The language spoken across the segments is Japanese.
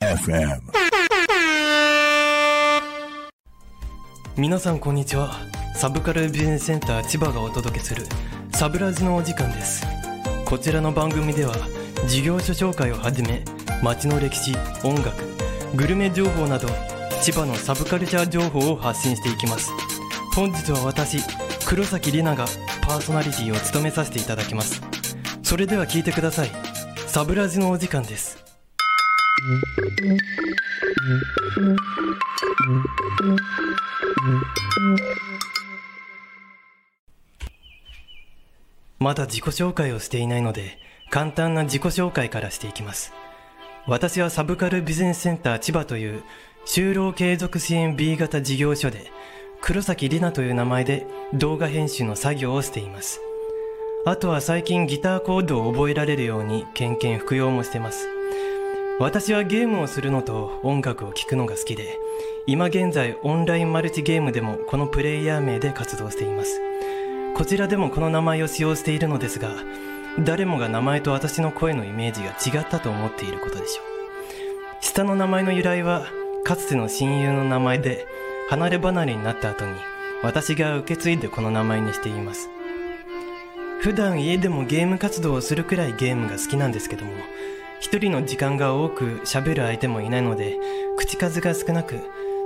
FM. 皆さんこんにちはサブカルビジネスセンター千葉がお届けするサブラジのお時間ですこちらの番組では事業所紹介をはじめ街の歴史音楽グルメ情報など千葉のサブカルチャー情報を発信していきます本日は私黒崎里奈がパーソナリティを務めさせていただきます。それでは聞いてください。サブラジのお時間です。まだ自己紹介をしていないので簡単な自己紹介からしていきます。私はサブカルビジネスセンター千葉という就労継続支援 B 型事業所で黒崎里奈という名前で動画編集の作業をしています。あとは最近ギターコードを覚えられるようにケンケン服用もしてます。私はゲームをするのと音楽を聴くのが好きで今現在オンラインマルチゲームでもこのプレイヤー名で活動しています。こちらでもこの名前を使用しているのですが誰もが名前と私の声のイメージが違ったと思っていることでしょう。下の名前の由来はかつての親友の名前で離れ離れになった後に私が受け継いでこの名前にしています。普段家でもゲーム活動をするくらいゲームが好きなんですけども一人の時間が多く喋る相手もいないので口数が少なく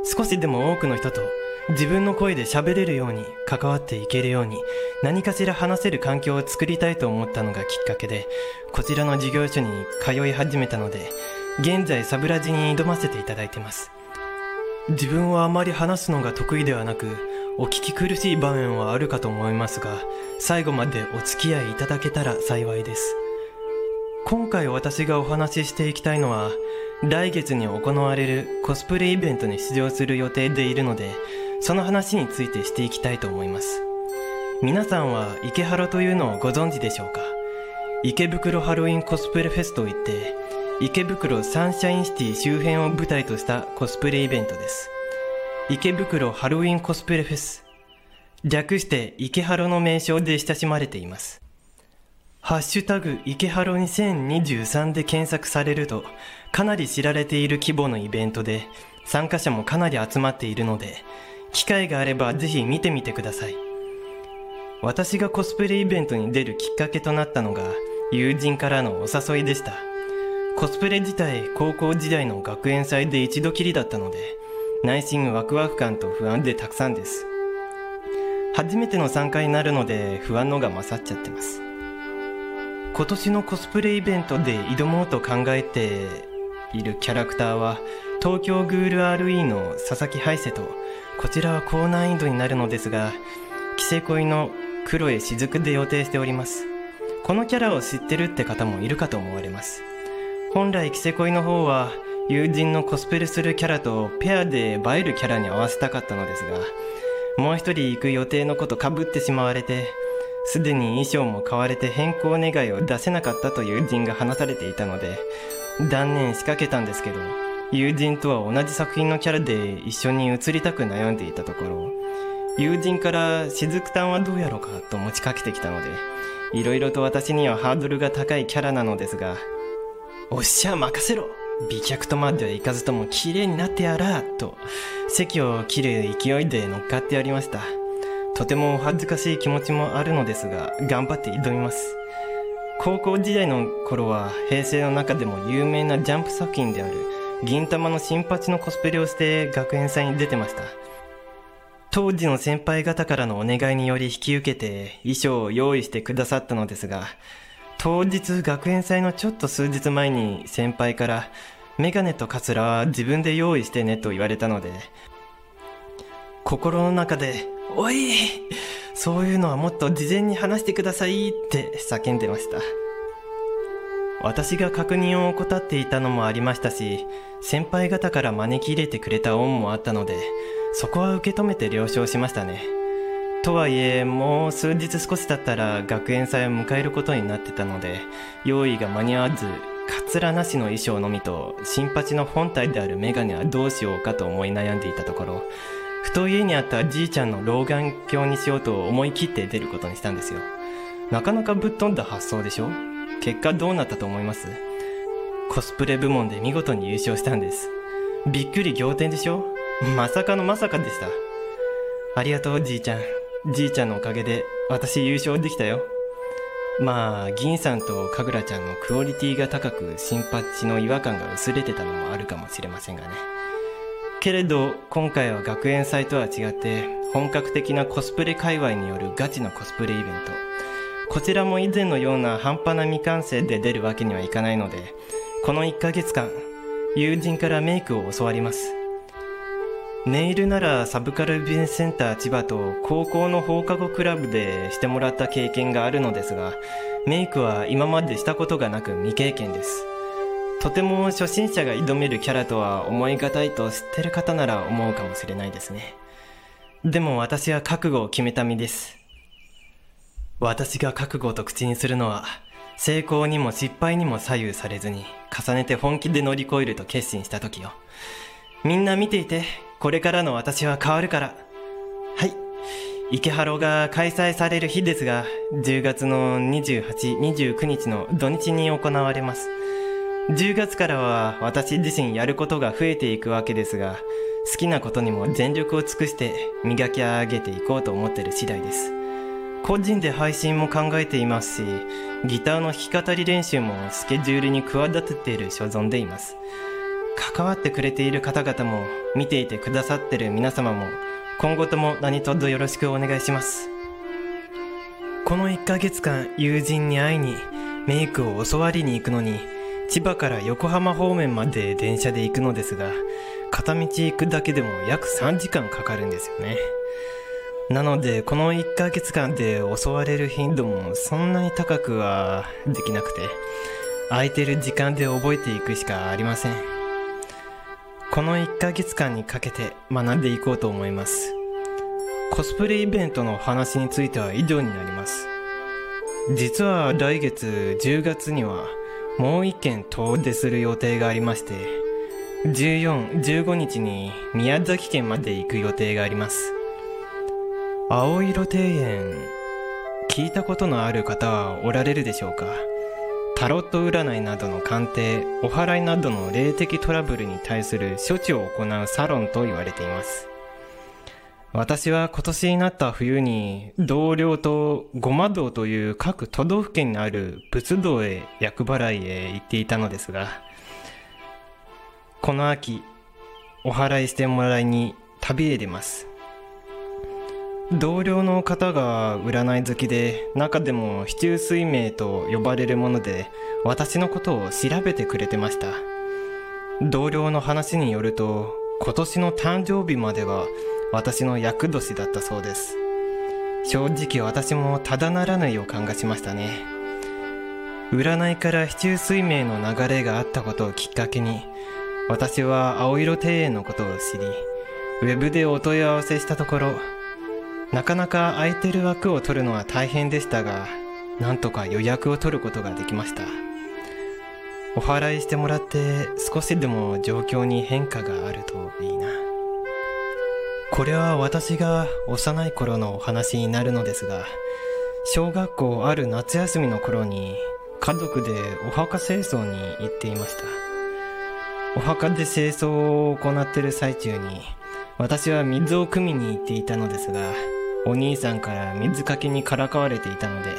少しでも多くの人と自分の声で喋れるように関わっていけるように何かしら話せる環境を作りたいと思ったのがきっかけでこちらの事業所に通い始めたので現在サブラジに挑ませていただいてます。自分はあまり話すのが得意ではなくお聞き苦しい場面はあるかと思いますが最後までお付き合いいただけたら幸いです。今回私がお話ししていきたいのは来月に行われるコスプレイベントに出場する予定でいるのでその話についてしていきたいと思います。皆さんは池ハロというのをご存知でしょうか？池袋ハロウィンコスプレフェスといって池袋サンシャインシティ周辺を舞台としたコスプレイベントです。池袋ハロウィンコスプレフェス。略して池ハロの名称で親しまれています。ハッシュタグ池ハロ2023で検索されるとかなり知られている規模のイベントで参加者もかなり集まっているので機会があればぜひ見てみてください。私がコスプレイベントに出るきっかけとなったのが友人からのお誘いでした。コスプレ自体高校時代の学園祭で一度きりだったので内心ワクワク感と不安でたくさんです。初めての参加になるので不安のが勝っちゃってます。今年のコスプレイベントで挑もうと考えているキャラクターは東京グール RE の佐々木ハイセとこちらは高難易度になるのですがキセ恋の黒江雫で予定しております。このキャラを知ってるって方もいるかと思われます。本来キセ恋の方は友人のコスプレするキャラとペアで映えるキャラに合わせたかったのですがもう一人行く予定のことかぶってしまわれてすでに衣装も買われて変更願いを出せなかったと友人が話されていたので断念しかけたんですけど友人とは同じ作品のキャラで一緒に写りたく悩んでいたところ友人から雫たんはどうやろうかと持ちかけてきたのでいろいろと私にはハードルが高いキャラなのですがおっしゃ任せろ。美脚とまではいかずとも綺麗になってやらと。席を切る勢いで乗っかってやりました。とてもお恥ずかしい気持ちもあるのですが頑張って挑みます。高校時代の頃は平成の中でも有名なジャンプ作品である銀玉の新八のコスプレをして学園祭に出てました。当時の先輩方からのお願いにより引き受けて衣装を用意してくださったのですが当日学園祭のちょっと数日前に先輩からメガネとカツラは自分で用意してねと言われたので心の中で「おいそういうのはもっと事前に話してください」って叫んでました。私が確認を怠っていたのもありましたし先輩方から招き入れてくれた恩もあったのでそこは受け止めて了承しましたね。とはいえもう数日少し経ったら学園祭を迎えることになってたので用意が間に合わずカツラなしの衣装のみと新八の本体であるメガネはどうしようかと思い悩んでいたところふと家にあったじいちゃんの老眼鏡にしようと思い切って出ることにしたんですよ。なかなかぶっ飛んだ発想でしょ？結果どうなったと思います？コスプレ部門で見事に優勝したんです。びっくり仰天でしょ？まさかのまさかでした。ありがとう、じいちゃん。じいちゃんのおかげで私優勝できたよ。まあ、銀さんと神楽ちゃんのクオリティが高く、新パッチの違和感が薄れてたのもあるかもしれませんがね。けれど、今回は学園祭とは違って、本格的なコスプレ界隈によるガチのコスプレイベント。こちらも以前のような半端な未完成で出るわけにはいかないので、この1ヶ月間、友人からメイクを教わります。ネイルならサブカルビジネスセンター千葉と高校の放課後クラブでしてもらった経験があるのですが、メイクは今までしたことがなく未経験です。とても初心者が挑めるキャラとは思い難いと知ってる方なら思うかもしれないですね。でも私は覚悟を決めた身です。私が覚悟と口にするのは、成功にも失敗にも左右されずに、重ねて本気で乗り越えると決心した時よ。みんな見ていて、これからの私は変わるから。はい。池ハロが開催される日ですが、10月の28、29日の土日に行われます。10月からは私自身やることが増えていくわけですが、好きなことにも全力を尽くして磨き上げていこうと思ってる次第です。個人で配信も考えていますし、ギターの弾き語り練習もスケジュールに企てている所存でいます。関わってくれている方々も、見ていてくださってる皆様も、今後とも何卒よろしくお願いします。この1ヶ月間、友人に会いに、メイクを教わりに行くのに、千葉から横浜方面まで電車で行くのですが、片道行くだけでも約3時間かかるんですよね。なので、この1ヶ月間で襲われる頻度もそんなに高くはできなくて、空いてる時間で覚えていくしかありません。この1ヶ月間にかけて学んでいこうと思います。コスプレイベントの話については以上になります。実は来月10月にはもう一件遠出する予定がありまして、14、15日に宮崎県まで行く予定があります。青色庭園、聞いたことのある方はおられるでしょうか？タロット占いなどの鑑定、お祓いなどの霊的トラブルに対する処置を行うサロンと言われています。私は今年になった冬に同僚とごま道という各都道府県にある仏道へ厄払いへ行っていたのですが、この秋、お祓いしてもらいに旅へ出ます。同僚の方が占い好きで中でも市中水明と呼ばれるもので私のことを調べてくれてました。同僚の話によると今年の誕生日までは私の厄年だったそうです。正直私もただならぬ予感がしましたね。占いから市中水明の流れがあったことをきっかけに私は青色庭園のことを知りウェブでお問い合わせしたところなかなか空いてる枠を取るのは大変でしたが、なんとか予約を取ることができました。お祓いしてもらって少しでも状況に変化があるといいな。これは私が幼い頃のお話になるのですが、小学校ある夏休みの頃に家族でお墓清掃に行っていました。お墓で清掃を行っている最中に私は水を汲みに行っていたのですが、お兄さんから水かけにからかわれていたので、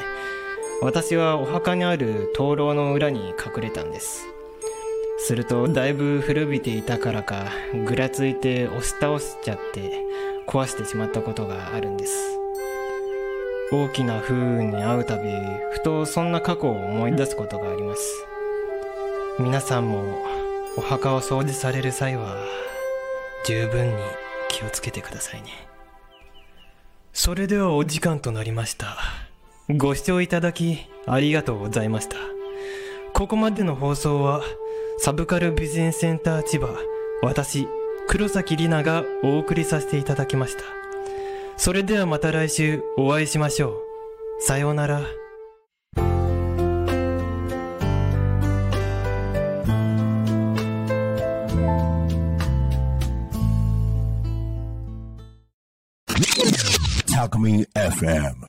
私はお墓にある灯籠の裏に隠れたんです。すると、だいぶ古びていたからか、ぐらついて押し倒しちゃって、壊してしまったことがあるんです。大きな不運に遭うたび、ふとそんな過去を思い出すことがあります。皆さんも、お墓を掃除される際は、十分に気をつけてくださいね。それではお時間となりました。ご視聴いただきありがとうございました。ここまでの放送はサブカルビジネスセンター千葉、私、黒崎里奈がお送りさせていただきました。それではまた来週お会いしましょう。さようなら。Alchemy FM.